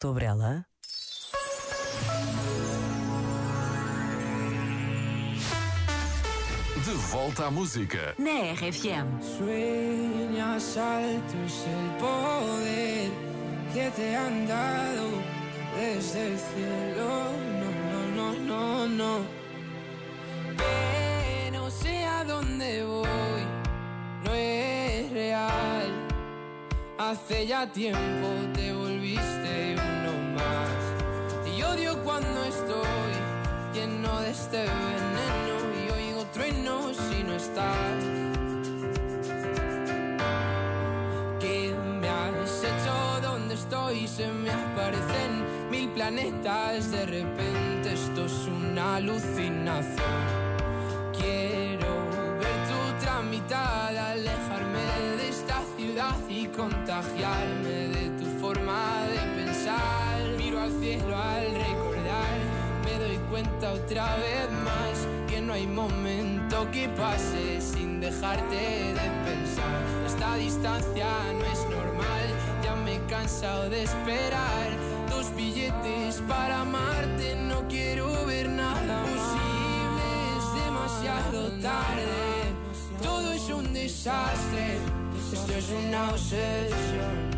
sobre ela? De volta à música. Na RFM. Sueñas alto es el poder que te han dado desde el cielo. No, no, no, no, no. Pero sé a dónde voy, no es real. Hace ya tiempo te uno Y odio cuando estoy lleno de este veneno y oigo truenos si no estás. ¿Qué me has hecho? ¿Dónde estoy? Se me aparecen mil planetas. De repente esto es una alucinación. Quiero ver tu tramitada, alejarme de esta ciudad y contagiarme de tu de pensar. Miro al cielo al recordar, me doy cuenta otra vez más que no hay momento que pase sin dejarte de pensar. Esta distancia no es normal, ya me he cansado de esperar. Dos billetes para amarte, no quiero ver nada posible, es demasiado tarde. Todo es un desastre, esto es una obsesión.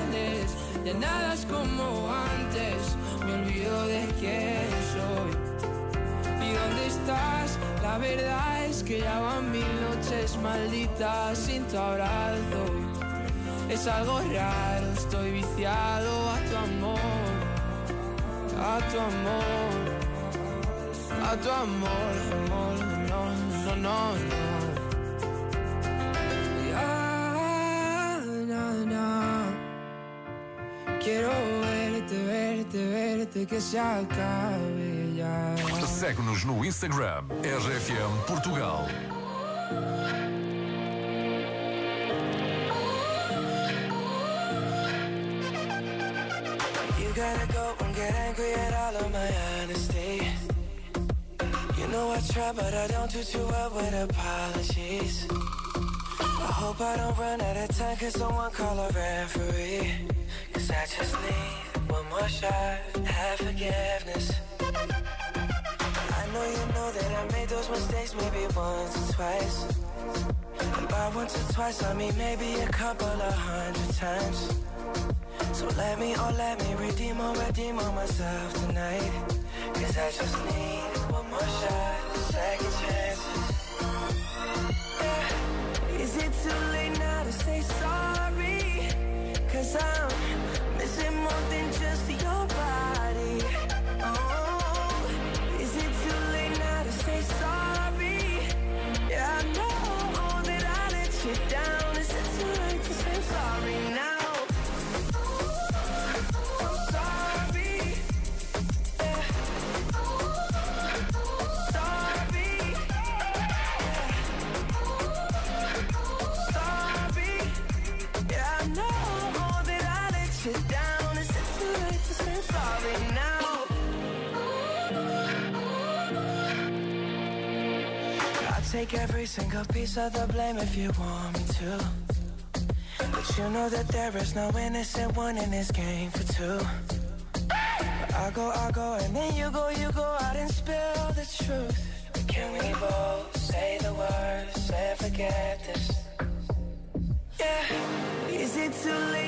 ya nada es como antes, me olvido de quién soy. ¿Y dónde estás? La verdad es que ya van mil noches malditas sin tu abrazo. Es algo raro, estoy viciado a tu amor, a tu amor, a tu amor, amor, no, no, no, no. Quiero verte, verte, verte, que se acabe ya. Segue-nos no Instagram. RFM Portugal. You gotta go and get angry at all of my honesty. You know I try, but I don't do too well with apologies. I hope I don't run out of time, cause someone call a referee. Cause I just need one more shot, have forgiveness. I know you know that I made those mistakes maybe once or twice. And by once or twice, I mean maybe a couple of hundred times. So let me, oh let me redeem or redeem on myself tonight Cause I just need one more shot, second chances take every single piece of the blame if you want me to. But you know that there is no innocent one in this game for two. I go, I go, and then you go, you go out and spill the truth. Can we both say the words and forget this? Yeah. Is it too late?